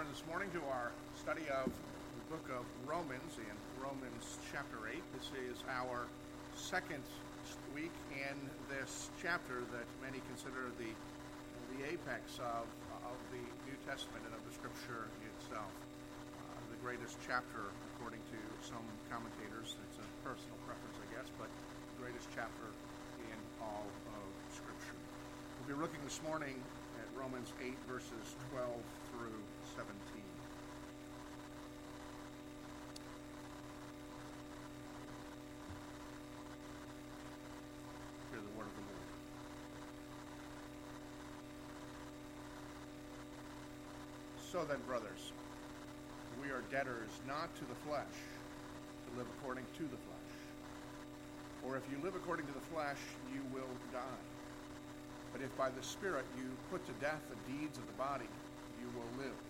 turn this morning to our study of the book of Romans in Romans chapter 8. This is our second week in this chapter that many consider the, the apex of, of the New Testament and of the Scripture itself. Uh, the greatest chapter, according to some commentators. It's a personal preference, I guess, but the greatest chapter in all of Scripture. We'll be looking this morning at Romans 8, verses 12 through 17. Hear the word of the Lord. So then, brothers, we are debtors not to the flesh to live according to the flesh. For if you live according to the flesh, you will die. But if by the Spirit you put to death the deeds of the body, you will live.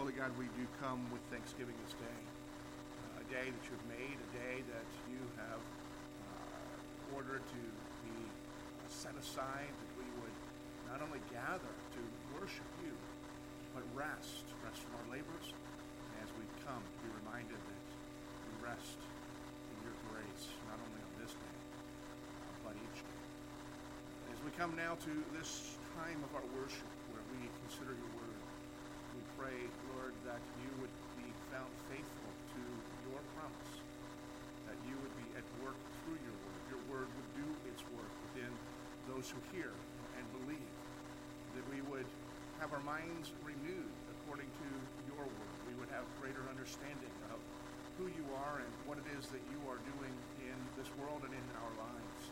Holy God, we do come with thanksgiving this day, uh, a day that you have made, a day that you have uh, ordered to be uh, set aside, that we would not only gather to worship you, but rest, rest from our labors, as we come to be reminded that we rest in your grace, not only on this day, uh, but each day. As we come now to this time of our worship where we consider your word, we pray, that you would be found faithful to your promise, that you would be at work through your word. Your word would do its work within those who hear and believe, that we would have our minds renewed according to your word. We would have greater understanding of who you are and what it is that you are doing in this world and in our lives.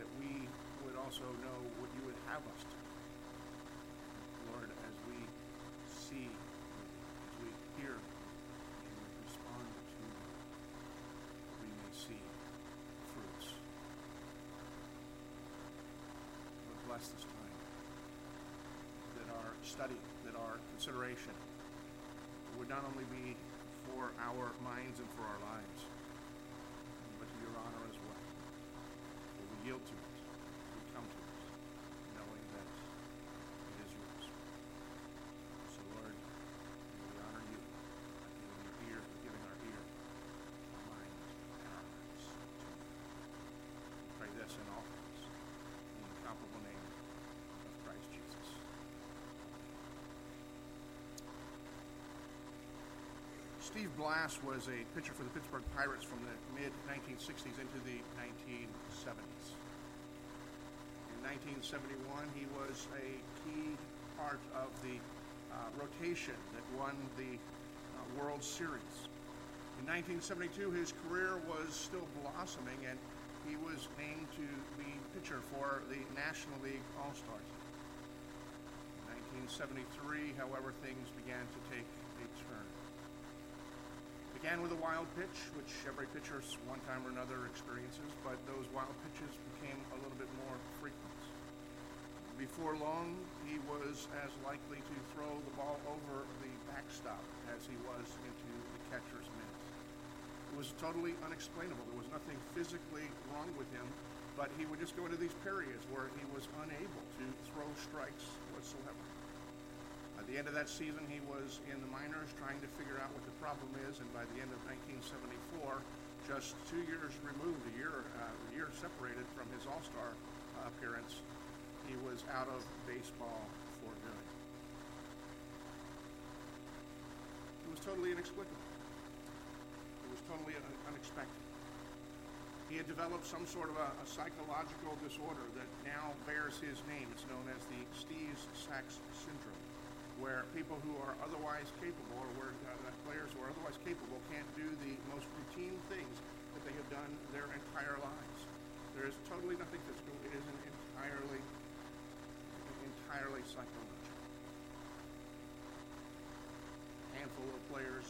That we would also know what you would have us to. Lord, as we see, as we hear, and we respond to you, we may see fruits. This that our study, that our consideration would not only be for our minds and for our lives, but to your honor as well. Will we yield to it? We come to it, knowing that it is yours. So, Lord, may we honor you by giving your ear, giving our ear, our mind, and our hearts to you. We pray this in all things, in the incomparable name of Christ Jesus. Steve Blass was a pitcher for the Pittsburgh Pirates from the mid 1960s into the 1970s. In 1971, he was a key part of the uh, rotation that won the uh, World Series. In 1972, his career was still blossoming, and he was named to be pitcher for the National League All Star team. In 1973, however, things began to take began with a wild pitch, which every pitcher one time or another experiences, but those wild pitches became a little bit more frequent. Before long, he was as likely to throw the ball over the backstop as he was into the catcher's mitt. It was totally unexplainable. There was nothing physically wrong with him, but he would just go into these periods where he was unable to throw strikes whatsoever. At the end of that season, he was in the minors trying to figure out what the problem is, and by the end of 1974, just two years removed, a year, uh, a year separated from his All-Star uh, appearance, he was out of baseball for good. It was totally inexplicable. It was totally un- unexpected. He had developed some sort of a, a, psychological disorder that now bears his name. It's known as the Steve-Sax syndrome where people who are otherwise capable, or where uh, players who are otherwise capable, can't do the most routine things that they have done their entire lives. There is totally nothing physical. It is an entirely, entirely psychological. A handful of players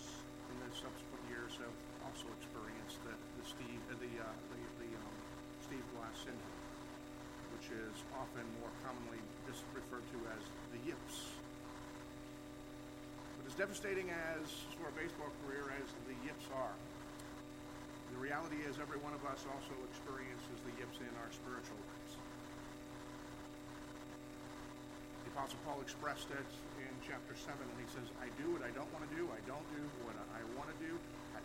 in the subsequent years have also experienced the, the Steve, uh, the, uh, the, the um, Steve Blass syndrome, which is often more commonly just referred to as the yips. As devastating as for a baseball career as the yips are, the reality is every one of us also experiences the yips in our spiritual lives. The Apostle Paul expressed it in chapter 7 when he says, I do what I don't want to do, I don't do what I want to do.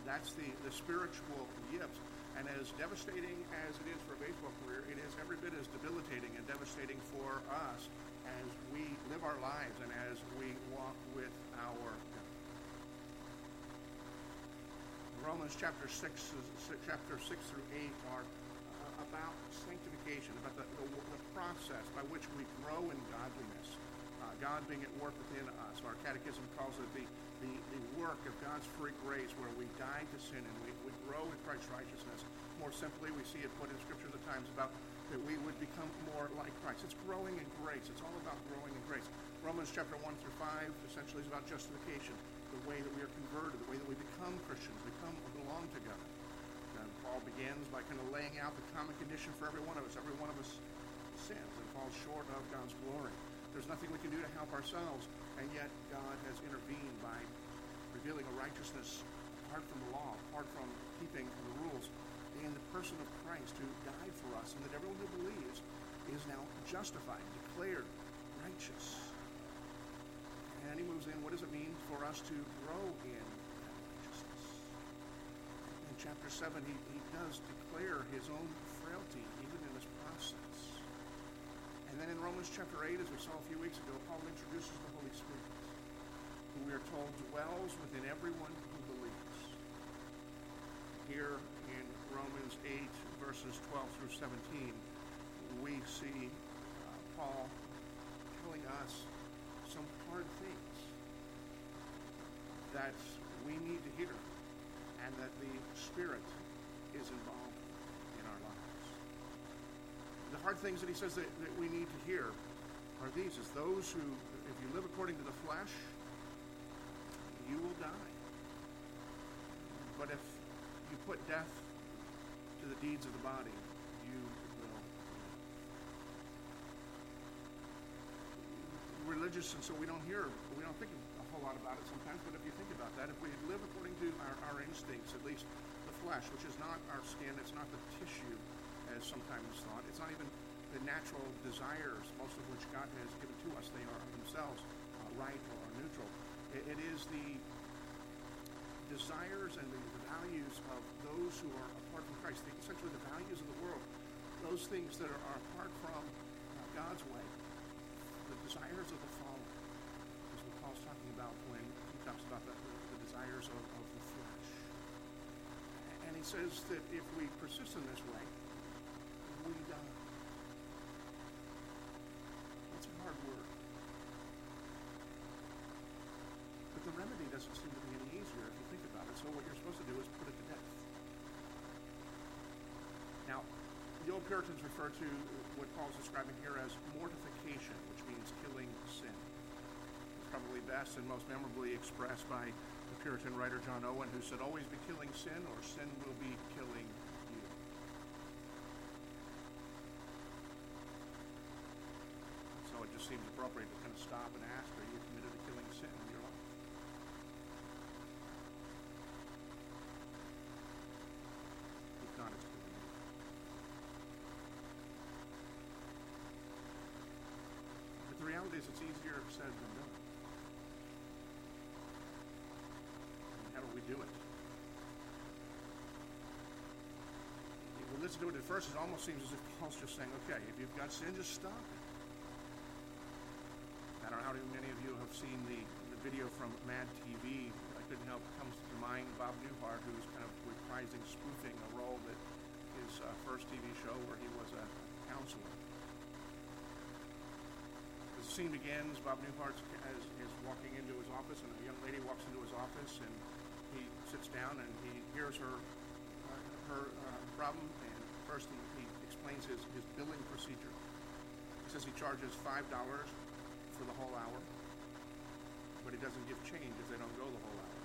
That's the, the spiritual yips. And as devastating as it is for a baseball career, it is every bit as debilitating and devastating for us as we live our lives and as we walk with our God. Romans chapter 6, chapter 6 through 8 are uh, about sanctification, about the, the, the, process by which we grow in godliness. Uh, God being at work within us. Our catechism calls it the, the, the work of God's free grace where we die to sin and we, we grow in Christ's righteousness. More simply, we see it put in Scripture at times about that we would become more like Christ. It's growing in grace. It's all about growing in grace. Romans chapter 1 through 5 essentially is about justification, the way that we are converted, the way that we become Christians, become belong to God. And Paul begins by kind of laying out the common condition for every one of us. Every one of us sins and falls short of God's glory. There's nothing we can do to help ourselves, and yet God has intervened by revealing a righteousness apart from the law, apart from keeping the rules, in the person of Christ who died for us, and that everyone who believes is now justified, declared righteous. And he moves in, what does it mean for us to grow in that righteousness? In chapter 7, he, he does declare his own frailty, even in this process. And then in Romans chapter 8, as we saw a few weeks ago, Paul introduces the Holy Spirit, who we are told dwells within everyone who believes. Here in Romans 8, verses 12 through 17, we see uh, Paul telling us some hard things that we need to hear and that the Spirit is involved in our lives. The hard things that he says that, that we need to hear are these, is those who, if you live according to the flesh, you will die. But if you put death to the deeds of the body, you will. Religious, and so we don't hear, we don't think a whole lot about it sometimes, but if you think about that, if we live according to our, our instincts, at least the flesh, which is not our skin, it's not the tissue, as sometimes thought, it's not even the natural desires, most of which God has given to us, they are themselves uh, right or neutral. It, it is the desires and the, the, values of those who are apart from Christ, essentially the values of the world, those things that are, are apart from uh, God's way, the desires of the fallen, is what Paul's talking about when he talks about the, the, the desires of, of the flesh. And he says that if we persist in this way, we die. The old Puritans refer to what Paul's describing here as mortification, which means killing sin. It's probably best and most memorably expressed by the Puritan writer John Owen, who said, always be killing sin or sin will be killing It's easier said than done. How do we do it? If we listen to it at first, it almost seems as if Paul's just saying, okay, if you've got sin, just stop it. I don't know how many of you have seen the, the video from Mad TV. I couldn't help it comes to mind Bob Newhart, who's kind of reprising, spoofing a role that his uh, first TV show where he was a counselor. Scene begins. Bob Newhart is, walking into his office, and a young lady walks into his office, and he sits down and he hears her uh, her uh, problem, and first he, he explains his, his billing procedure. He says he charges $5 for the whole hour, but he doesn't give change if they don't go the whole hour.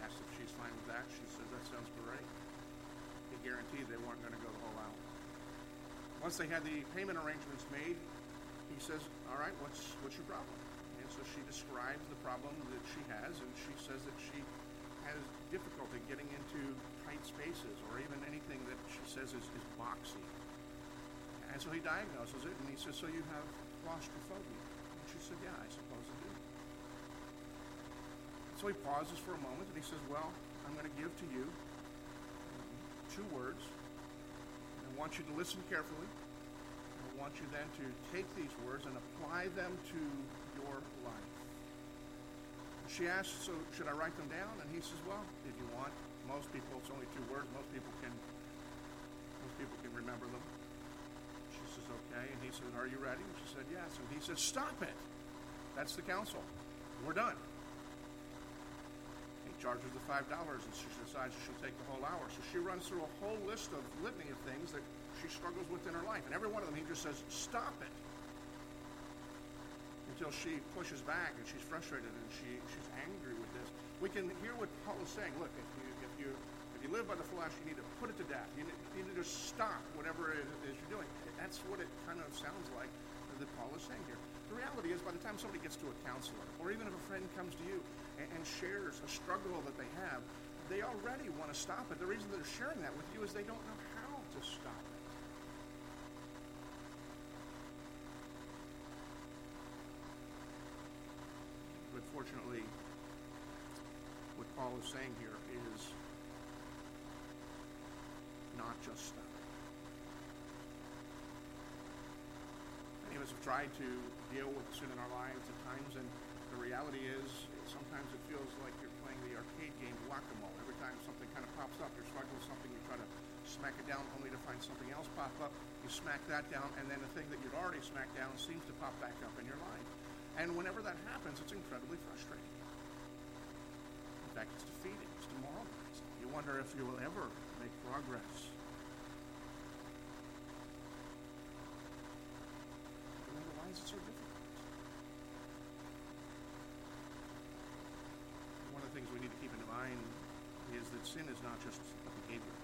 I asked if she's fine with that. She says that sounds great. He guaranteed they weren't going to go the whole hour. Once they had the payment arrangements made, he says, All right, what's, what's your problem? And so she describes the problem that she has, and she says that she has difficulty getting into tight spaces or even anything that she says is, is boxy. And so he diagnoses it, and he says, So you have claustrophobia? And she said, Yeah, I suppose I do. So he pauses for a moment, and he says, Well, I'm going to give to you two words. I want you to listen carefully. Want you then to take these words and apply them to your life. She asks, so should I write them down? And he says, well, if you want. Most people, it's only two words. Most people can, most people can remember them. She says, okay. And he says, are you ready? And she said, yes. And he says, stop it. That's the counsel. We're done. He charges the five dollars, and she decides she'll take the whole hour. So she runs through a whole list of litany of things that she struggles with in her life, and every one of them he just says, stop it until she pushes back and she's frustrated and she, she's angry with this. We can hear what Paul is saying. Look, if you if you if you live by the flesh, you need to put it to death. You need, you need to stop whatever it is you're doing. That's what it kind of sounds like that Paul is saying here. The reality is, by the time somebody gets to a counselor, or even if a friend comes to you and, and shares a struggle that they have, they already want to stop it. The reason they're sharing that with you is they don't know how to stop it. But fortunately, what Paul is saying here is not just stop. Many of us have tried to deal with sin in our lives at times, and the reality is sometimes it feels like you're playing the arcade game whack-a-mole. Every time something kind of pops up, you're struggling with something, you try to smack it down only to find something else pop up. You smack that down, and then the thing that you'd already smacked down seems to pop back up in your life. And whenever that happens, it's incredibly frustrating. In fact, it's defeating, it's demoralizing. You wonder if you will ever make progress. You wonder why is it so difficult? One of the things we need to keep in mind is that sin is not just a behavior.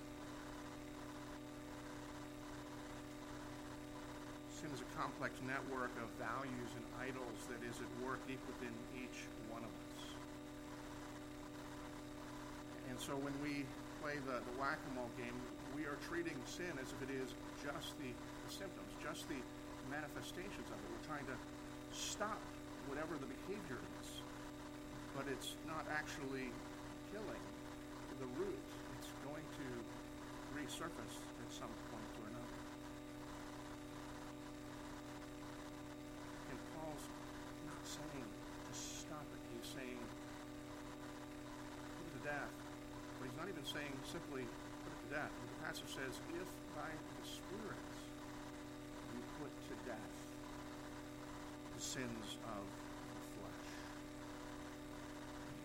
Sin is a complex network of values and idols that is at work deep within each one of us. And so when we play the, the whack-a-mole game, we are treating sin as if it is just the, the symptoms, just the manifestations of it. We're trying to stop whatever the behavior is. But it's not actually killing the root. It's going to resurface at some point or another. And Paul's not saying to stop it. He's saying put it to death. Even saying simply put it to death. The passage says, if by the Spirit you put to death the sins of the flesh.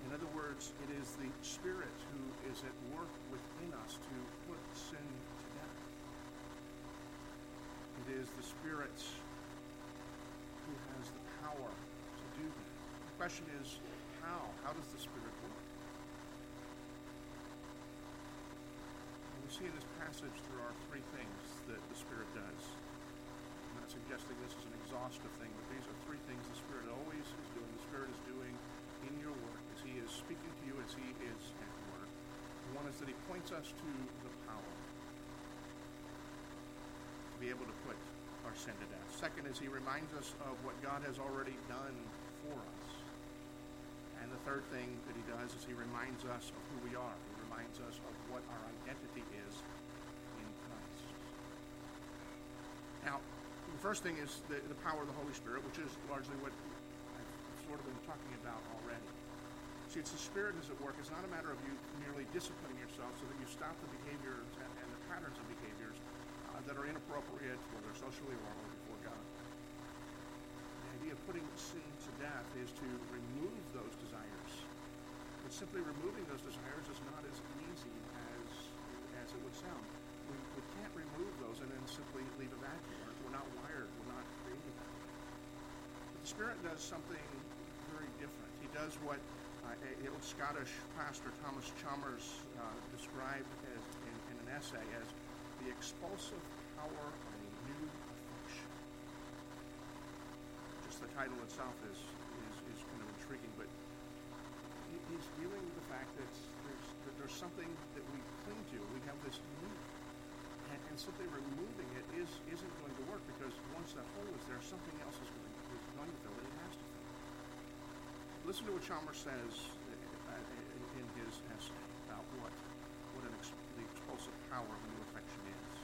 In other words, it is the Spirit who is at work within us to put sin to death. It is the Spirit who has the power to do that. The question is, how? How does the Spirit see in this passage there are three things that the Spirit does. I'm not suggesting this is an exhaustive thing, but these are three things the Spirit always is doing. The Spirit is doing in your work as He is speaking to you, as He is at work. One is that He points us to the power to be able to put our sin to death. Second is He reminds us of what God has already done for us. And the third thing that He does is He reminds us of who we are. Reminds us of what our identity is in Christ. Now, the first thing is the, the power of the Holy Spirit, which is largely what I've sort of been talking about already. See, it's the Spirit is at work. It's not a matter of you merely disciplining yourself so that you stop the behaviors and, and the patterns of behaviors uh, that are inappropriate, whether socially or before God. The idea of putting sin to death is to remove those simply removing those desires is not as easy as, as it would sound. We, we can't remove those and then simply leave a vacuum. We're not wired. We're not created that way. But the Spirit does something very different. He does what uh, a, old Scottish pastor Thomas Chalmers uh, described as, in, in an essay as the expulsive power of a new affection. Just the title itself is kind of intriguing, but he's dealing with the fact that there's, that there's something that we cling to. We have this need. And, and simply removing it is, isn't going to work because once that hole is there, something else is going, is going to fill it. It has to fill it. Listen to what Chalmers says uh, in his essay about what, what an ex- the expulsive power of a new affection is.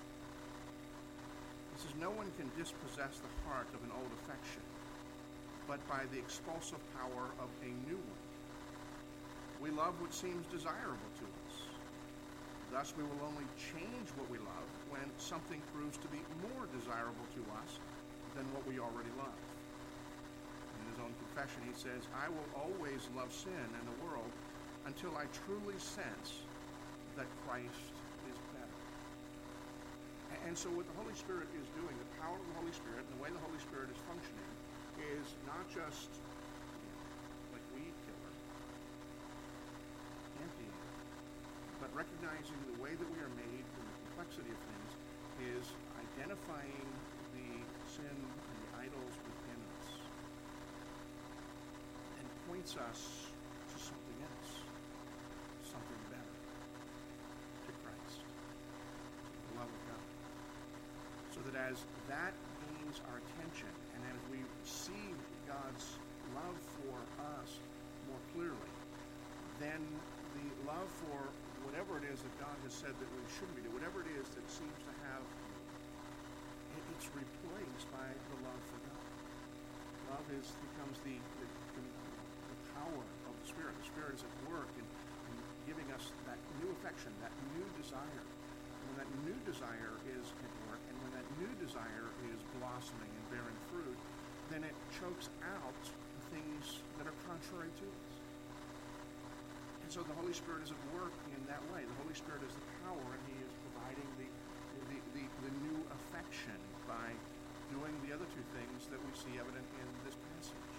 He says, No one can dispossess the heart of an old affection, but by the expulsive power of a new one. We love what seems desirable to us. Thus, we will only change what we love when something proves to be more desirable to us than what we already love. In his own confession, he says, I will always love sin and the world until I truly sense that Christ is better. And so, what the Holy Spirit is doing, the power of the Holy Spirit, and the way the Holy Spirit is functioning, is not just recognizing the way that we are made and the complexity of things is identifying the sin and the idols within us and points us to something else, something better, to Christ, to the love of God. So that as that gains our attention and as we see God's love for us more clearly, then the love for whatever it is that God has said that we shouldn't be doing, whatever it is that seems to have, it's replaced by the love for God. Love is becomes the, the, the, the power of the Spirit. The Spirit is at work in, in giving us that new affection, that new desire. And when that new desire is at work, and when that new desire is blossoming and bearing fruit, then it chokes out the things that are contrary to us. And so the Holy Spirit is at work that way. The Holy Spirit is the power, and He is providing the, the, the, the new affection by doing the other two things that we see evident in this passage.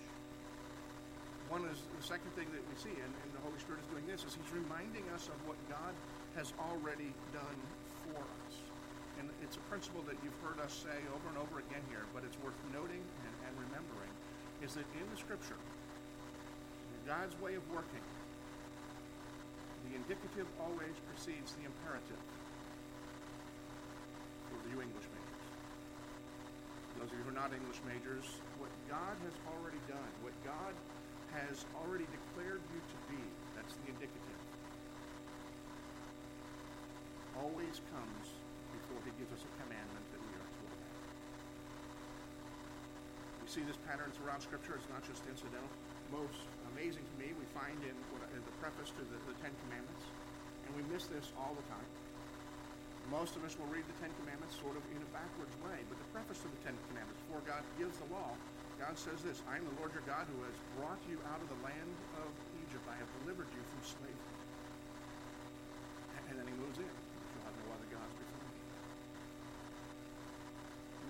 One is the second thing that we see, and, and the Holy Spirit is doing this, is He's reminding us of what God has already done for us. And it's a principle that you've heard us say over and over again here, but it's worth noting and, and remembering, is that in the Scripture, God's way of working indicative always precedes the imperative for you English majors. Those of you who are not English majors, what God has already done, what God has already declared you to be, that's the indicative, always comes before he gives us a commandment that we are to obey. We see this pattern throughout Scripture. It's not just incidental. Most amazing to me, we find in, the preface to the, the Ten Commandments, and we miss this all the time. Most of us will read the Ten Commandments sort of in a backwards way, but the preface to the Ten Commandments, before God gives the law, God says this, I am the Lord your God who has brought you out of the land of Egypt. I have delivered you from slavery. And then he moves in. You'll have no other gods before me.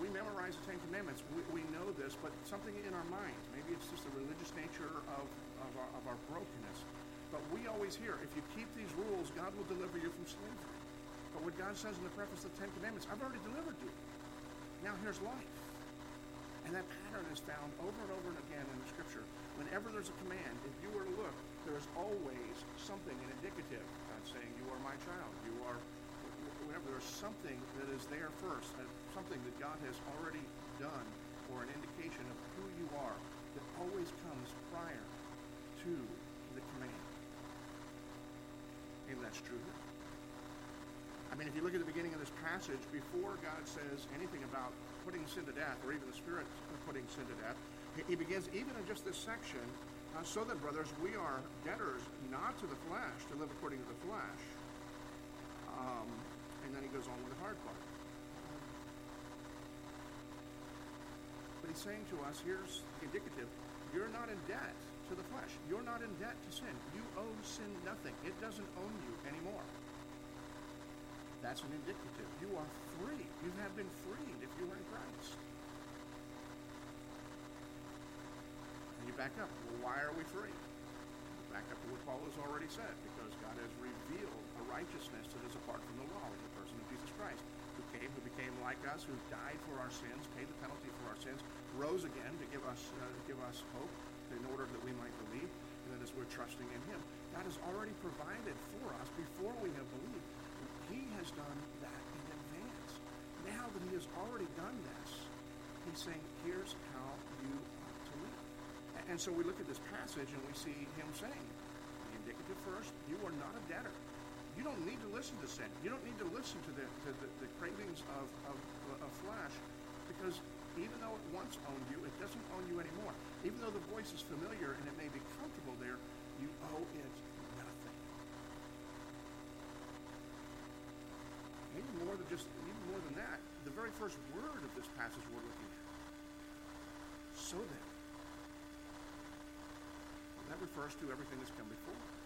We memorize the Ten Commandments. We, we know this, but something in our minds, maybe it's just the religious nature of of our, of our brokenness. But we always hear, if you keep these rules, God will deliver you from slavery. But what God says in the preface of the Ten Commandments, I've already delivered you. Now here's life. And that pattern is found over and over and again in the Scripture. Whenever there's a command, if you were to look, there is always something, indicative. God saying, you are my child. You are whatever. There's something that is there first, something that God has already done, or an indication of who you are that always comes prior to the command. Maybe that's true. I mean, if you look at the beginning of this passage, before God says anything about putting sin to death, or even the Spirit putting sin to death, he begins even in just this section, uh, so that, brothers, we are debtors not to the flesh, to live according to the flesh. Um, and then he goes on with the hard part. Saying to us, here's indicative, you're not in debt to the flesh. You're not in debt to sin. You owe sin nothing. It doesn't own you anymore. That's an indicative. You are free. You have been freed if you are in Christ. And you back up. Well, why are we free? Back up to what Paul has already said, because God has revealed a righteousness that is apart from the law, in the person of Jesus Christ, came, who became like us, who died for our sins, paid the penalty for our sins, rose again to give us uh, give us hope, in order that we might believe, and that as we're trusting in Him, God has already provided for us before we have believed. He has done that in advance. Now that He has already done this, He's saying, "Here's how you ought to live." And so we look at this passage and we see Him saying, the indicative first, you are not a debtor. You don't need to listen to sin. You don't need to listen to the, to the, the cravings of, of, of flesh because even though it once owned you, it doesn't own you anymore. Even though the voice is familiar and it may be comfortable there, you owe it nothing. Even more than just even more than that, the very first word of this passage we're looking at. So then. That refers to everything that's come before.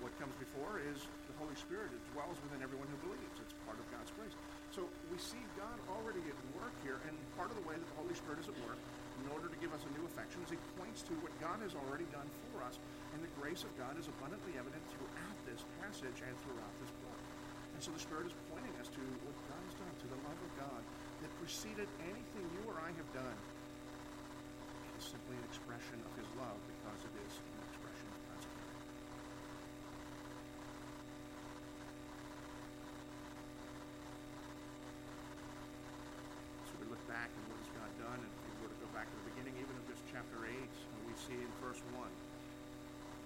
What comes before is the Holy Spirit. It dwells within everyone who believes. It's part of God's grace. So we see God already at work here, and part of the way that the Holy Spirit is at work in order to give us a new affection is He points to what God has already done for us, and the grace of God is abundantly evident throughout this passage and throughout this book. And so the Spirit is pointing us to what God has done, to the love of God that preceded anything you or I have done. It is simply an expression of His love because it is an expression of God's character. So we look back and what has God done, and if we were to go back to the beginning, even of this chapter 8, we see in verse 1,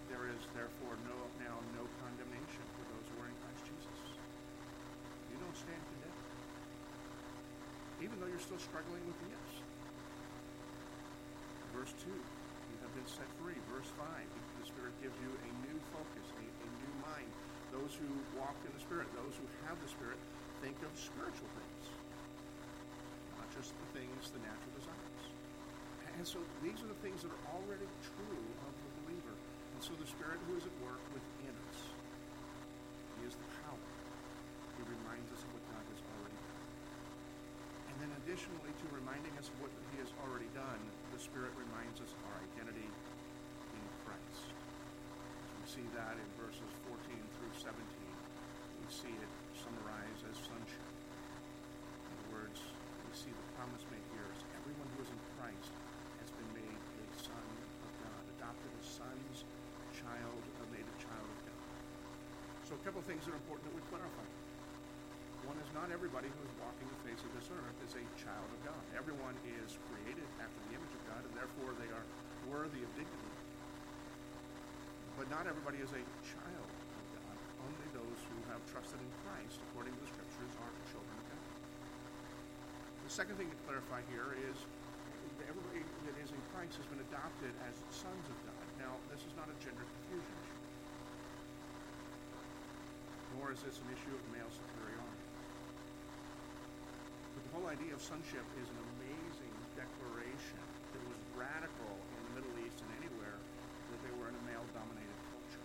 there is therefore no now no condemnation for those who are in Christ Jesus. You don't stand condemned. Even though you're still struggling with the yes. Verse 2, you have been set free. Verse 5, the Spirit gives you a new focus, a, a new mind. Those who walk in the Spirit, those who have the Spirit, think of spiritual things, not just the things, the natural desires. And so these are the things that are already true of the believer. And so the Spirit who is at work within us, He is the power. He reminds us of what God has already done. And then additionally to reminding us of what He has already done, the Spirit reminds us of our identity in Christ. We see that in verses 14 through 17, we see it summarized as sonship. In other words, we see the promise made here is everyone who is in Christ has been made a son of God, adopted as sons, child, uh, made a child of God. So a couple of things that are important that we clarify. Not everybody who is walking the face of this earth is a child of God. Everyone is created after the image of God, and therefore they are worthy of dignity. But not everybody is a child of God. Only those who have trusted in Christ, according to the Scriptures, are children of God. The second thing to clarify here is that everybody that is in Christ has been adopted as sons of God. Now, this is not a gender confusion issue, nor is this an issue of male superiority. Whole idea of sonship is an amazing declaration that was radical in the Middle East and anywhere that they were in a male-dominated culture.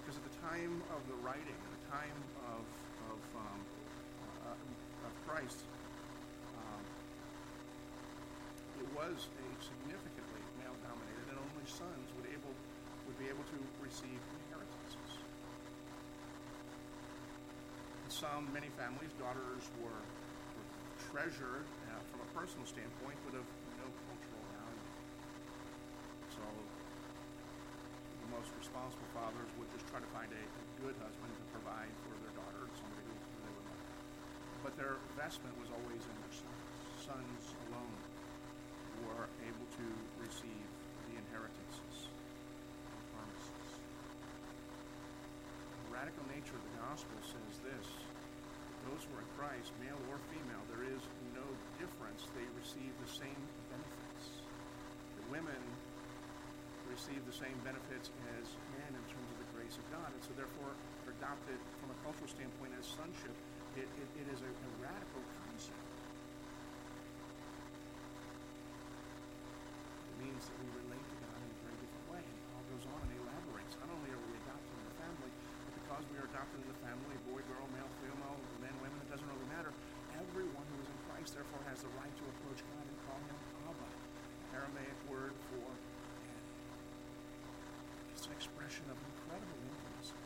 Because at the time of the writing, at the time of, of, um, uh, of Christ, um, it was a significantly male-dominated, and only sons would able would be able to receive inheritances. In some, many families, daughters were, were treasured uh, from a personal standpoint, but of no cultural value. So the most responsible fathers would just try to find a, a good husband to provide for their daughter, somebody who they would love. But their investment was always in their sons. Sons alone were able to receive the inheritances and promises. The radical nature of the gospel says this those who are in Christ, male or female, there is no difference. They receive the same benefits. The women receive the same benefits as men in terms of the grace of God, and so therefore adopted from a cultural standpoint as sonship. It, it, it is a, a radical concept. It means that we relate to God in a very different way. And Paul goes on and elaborates. Not only are we adopted in the family, but because we are adopted in the family, boy, girl, male, female, doesn't really matter. Everyone who is in Christ, therefore, has the right to approach God and call him Abba, Aramaic word for daddy. It's an expression of incredible influence.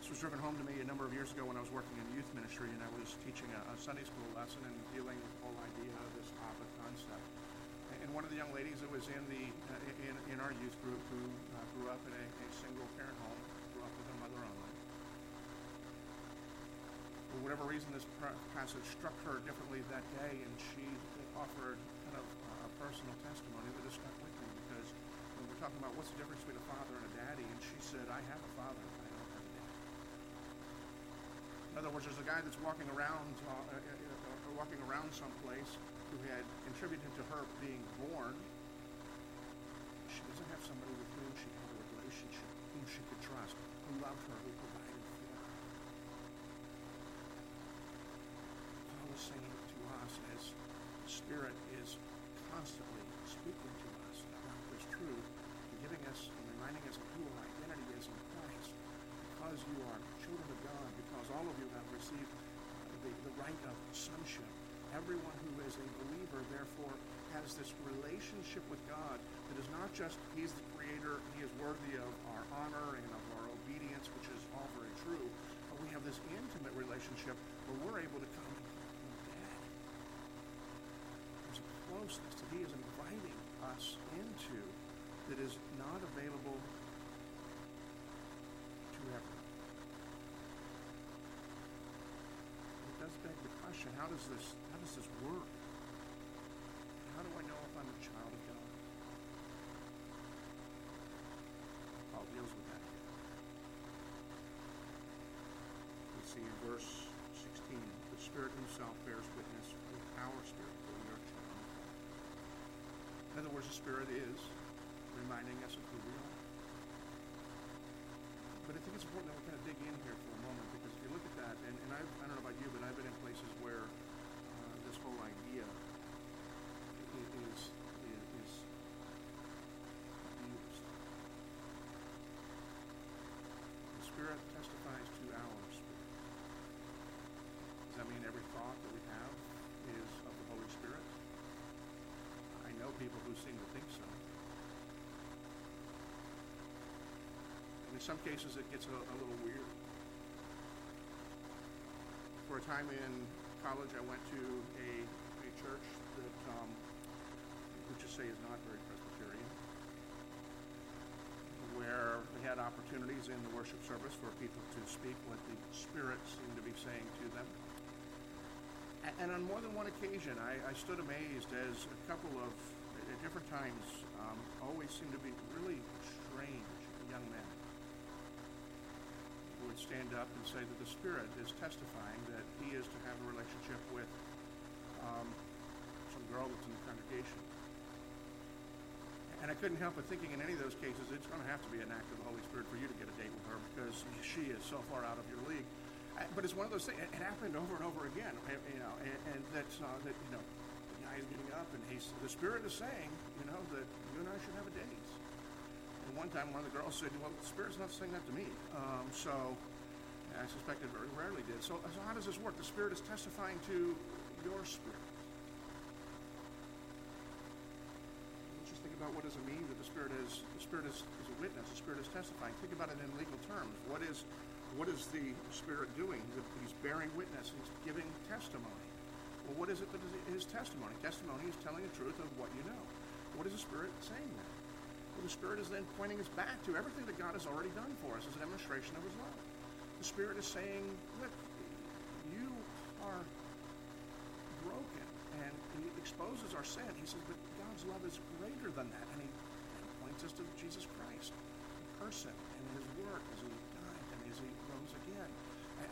This was driven home to me a number of years ago when I was working in youth ministry and I was teaching a, a Sunday school lesson and dealing with the whole idea of this Abba concept and one of the young ladies that was in the uh, in, in our youth group who uh, grew up in a, a single parent home For whatever reason, this passage struck her differently that day, and she offered kind of a personal testimony that has stuck with me because when we're talking about what's the difference between a father and a daddy, and she said, "I have a father." I don't have a daddy. In other words, there's a guy that's walking around, uh, uh, uh, walking around someplace who had contributed to her being born. She doesn't have somebody with whom she had a relationship, whom she could trust, who loved her, who provided for her. Saying to us as the Spirit is constantly speaking to us about this truth and giving us and reminding us of who our identity is in Christ because you are children of God, because all of you have received the, the right of sonship. Everyone who is a believer, therefore, has this relationship with God that is not just He's the Creator, He is worthy of our honor and of our obedience, which is all very true, but we have this intimate relationship where we're able to come and call Him Dad. There's a closeness that He is inviting us into that is not available to everyone. It does beg the question, how does this how does this work? How do I know if I'm a child of God? Paul deals with that here. We see in verse 16, the Spirit himself bears witness with our spirit In other words, the Spirit is reminding us of who we are. But I think it's important that we kind of dig in here for a moment because if you look at that, and, and I've, I don't know about you, but I've been in places where uh, this whole idea is, is, is abused. The Spirit testifies to our spirit. Does that mean every thought that we have is of the Holy Spirit? I know people who seem to think so. In some cases it gets a, a little weird. For a time in college, I went to a, a church that, um, let's just say, is not very Presbyterian, where they had opportunities in the worship service for people to speak what the Spirit seemed to be saying to them. And on more than one occasion, I, I stood amazed as a couple of, at different times, um, always seemed to be really strange young men would stand up and say that the Spirit is testifying that he is to have a relationship with um, some girl that's in the congregation. And I couldn't help but thinking in any of those cases, it's going to have to be an act of the Holy Spirit for you to get a date with her because she is so far out of your league. But it's one of those things. It happened over and over again, you know, and, and that's uh, that you know, the guy is getting up and he's the Spirit is saying, you know, that you and I should have a date And one time, one of the girls said, "Well, the Spirit's not saying that to me." Um, so I suspect it very rarely did. So, so how does this work? The Spirit is testifying to your spirit. Let's just think about what does it mean that the Spirit is the Spirit is, is a witness. The Spirit is testifying. Think about it in legal terms. What is what is the Spirit doing? He's bearing witness. He's giving testimony. Well, what is it that is his testimony? Testimony is telling the truth of what you know. What is the Spirit saying then? Well, the Spirit is then pointing us back to everything that God has already done for us as a demonstration of His love. The Spirit is saying, look, you are broken. And He exposes our sin. He says, but God's love is greater than that. And He points us to Jesus Christ, the person, and His work as He died and as He rose again.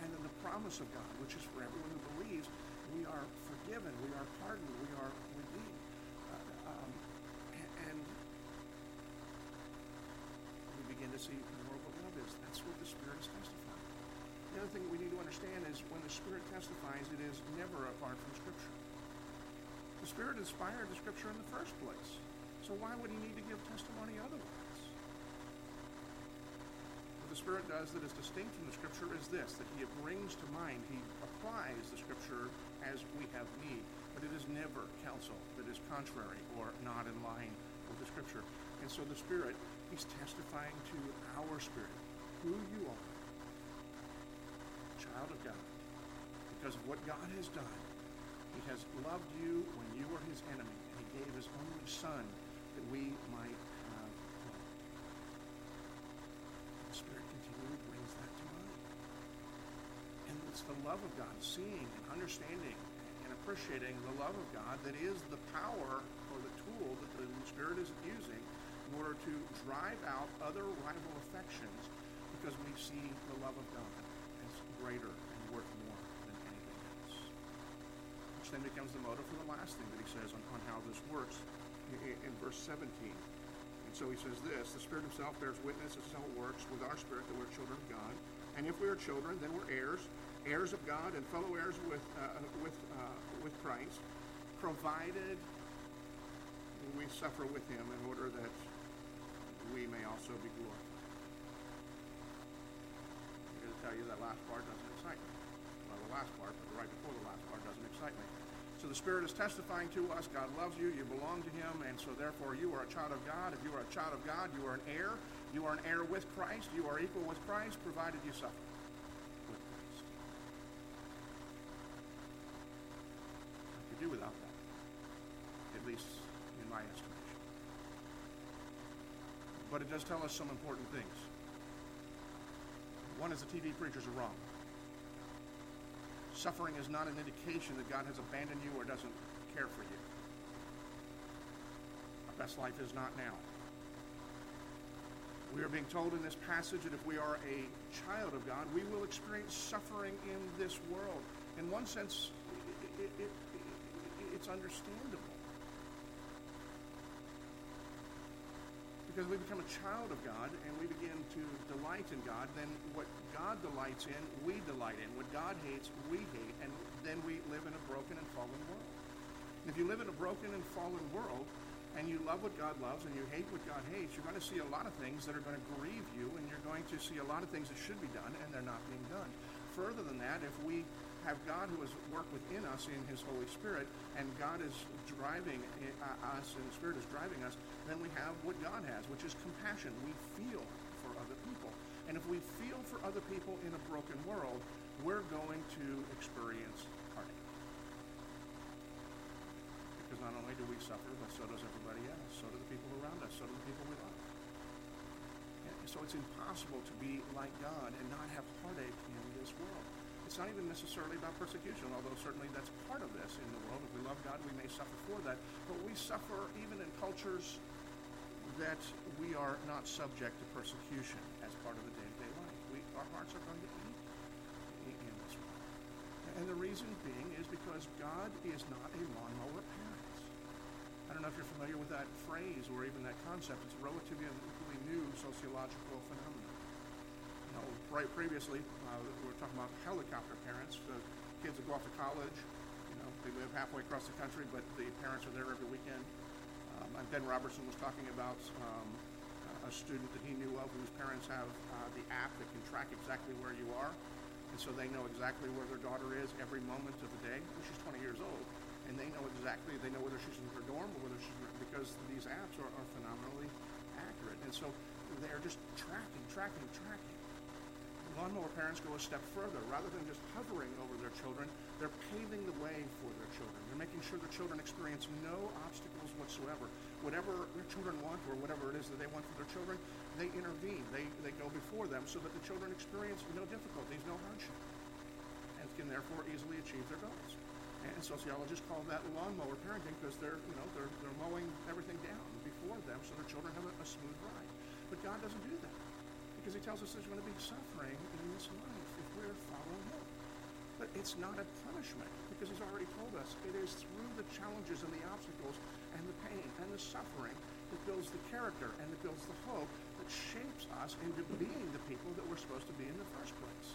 And then the promise of God, which is for everyone who believes, we are forgiven, we are pardoned, we are redeemed. Uh, um, and we begin to see more of what love is. That's what the Spirit is testifying. The other thing we need to understand is when the Spirit testifies, it is never apart from Scripture. The Spirit inspired the Scripture in the first place. So why would he need to give testimony otherwise? What the Spirit does that is distinct from the Scripture is this, that he brings to mind, he applies the Scripture as we have need, but it is never counsel that is contrary or not in line with the Scripture. And so the Spirit He's testifying to our spirit who you are child of God because of what God has done. He has loved you when you were his enemy, and he gave his only son that we might have hope. The Spirit continually brings that to mind. And it's the love of God, seeing and understanding and appreciating the love of God that is the power or the tool that the Spirit is using in order to drive out other rival affections because we see the love of God greater and worth more than anything else. Which then becomes the motive for the last thing that he says on, on how this works in, verse 17. And so he says this The Spirit Himself bears witness, this is how it works, with our spirit that we're children of God. And if we are children, then we're heirs, heirs of God and fellow heirs with, uh, with, uh, with Christ, provided we suffer with Him in order that we may also be glorified. I'm going to tell you that last part doesn't excite me. Well, the last part, but the right before the last part doesn't excite me. So the Spirit is testifying to us God loves you, you belong to Him, and so therefore you are a child of God. If you are a child of God, you are an heir. You are an heir with Christ. You are equal with Christ, provided you suffer with Christ. You do without that, at least in my estimation. But it does tell us some important things. One is the TV preachers are wrong. Suffering is not an indication that God has abandoned you or doesn't care for you. Our best life is not now. We are being told in this passage that if we are a child of God, we will experience suffering in this world. In one sense, it, it, it, it's understandable. Because we become a child of God and we begin to delight in God, then what God delights in, we delight in. What God hates, we hate, and then we live in a broken and fallen world. And if you live in a broken and fallen world, and you love what God loves and you hate what God hates, you're going to see a lot of things that are going to grieve you, and you're going to see a lot of things that should be done, and they're not being done. Further than that, if we have God who has worked within us in His Holy Spirit, and God is driving uh, us, and the Spirit is driving us, then we have what God has, which is compassion. We feel for other people. And if we feel for other people in a broken world, we're going to experience heartache. Because not only do we suffer, but so does everybody else. So do the people around us. So do the people we love. And so it's impossible to be like God and not have heartache in this world. It's not even necessarily about persecution, although certainly that's part of this in the world. If we love God, we may suffer for that. But we suffer even in cultures that we are not subject to persecution as part of the day-to-day life. We, our hearts are going to eat in this world. And the reason being is because God is not a lawnmower parent. I don't know if you're familiar with that phrase or even that concept. It's a relatively new sociological phenomenon. You know, right previously, uh, we were talking about helicopter parents. The kids that go off to college, you know, they live halfway across the country, but the parents are there every weekend. Ben Robertson was talking about um, a student that he knew of whose parents have uh, the app that can track exactly where you are. And so they know exactly where their daughter is every moment of the day. She's 20 years old and they know exactly, they know whether she's in her dorm or whether she's, because these apps are, are phenomenally accurate. And so they're just tracking, tracking, tracking. Lawnmower parents go a step further. Rather than just hovering over their children, they're paving the way for their children. They're making sure their children experience no obstacles whatsoever. Whatever their children want or whatever it is that they want for their children, they intervene. They, they go before them so that the children experience no difficulties, no hardship, and can therefore easily achieve their goals. And sociologists call that lawnmower parenting because they're, you know, they're, they're mowing everything down before them so their children have a, a smooth ride. But God doesn't do that because he tells us there's going to be suffering in this life if we're following him. But it's not a punishment because he's already told us it is through the challenges and the obstacles and the pain and the suffering that builds the character and that builds the hope that shapes us into being the people that we're supposed to be in the first place.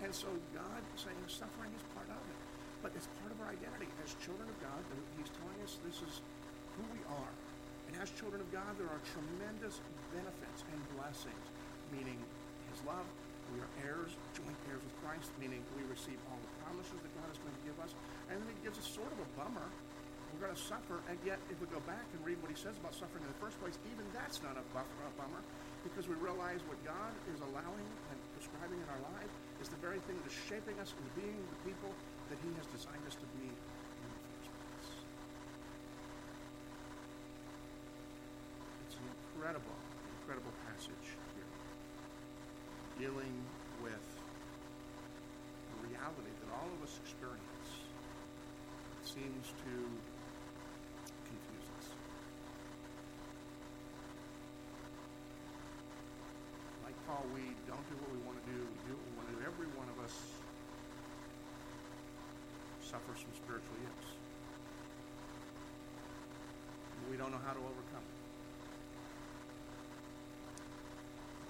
And so God saying suffering is part of it but it's part of our identity. As children of God, he's telling us this is who we are. And as children of God, there are tremendous benefits and blessings, meaning his love. We are heirs, joint heirs with Christ, meaning we receive all the promises that God is going to give us. And then he gives us sort of a bummer. We're going to suffer, and yet if we go back and read what he says about suffering in the first place, even that's not a, a bummer, because we realize what God is allowing and prescribing in our life is the very thing that is shaping us into being the people that He has designed us to be. It's incredible seems to confuse us. Like Paul, we don't do what we want to do. We do what we want to do. Every one of us suffers from spiritual yips. We don't know how to overcome it.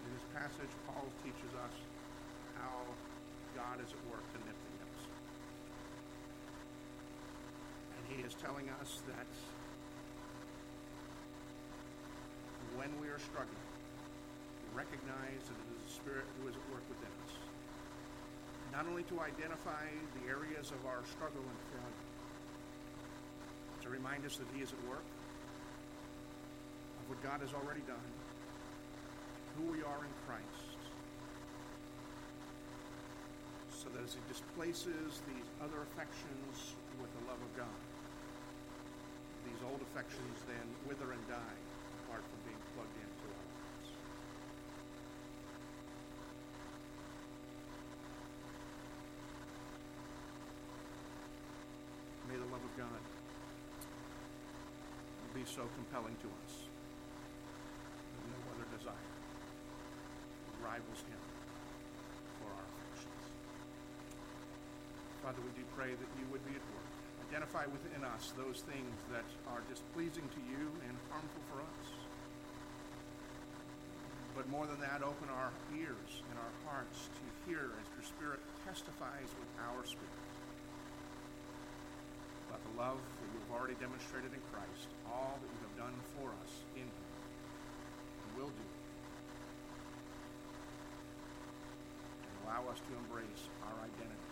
In this passage, Paul teaches us how God is at work to nip the he is telling us that when we are struggling, recognize that it is the Spirit who is at work within us. Not only to identify the areas of our struggle and failure, to remind us that He is at work, of what God has already done, who we are in Christ, so that as He displaces these other affections with the love of God, old affections then wither and die apart from being plugged into our lives. May the love of God be so compelling to us that no other desire rivals Him for our affections. Father, we do pray that you would be at work. Identify within us those things that are displeasing to you and harmful for us. But more than that, open our ears and our hearts to hear as your Spirit testifies with our spirit about the love that you have already demonstrated in Christ, all that you have done for us in him and will do. And allow us to embrace our identity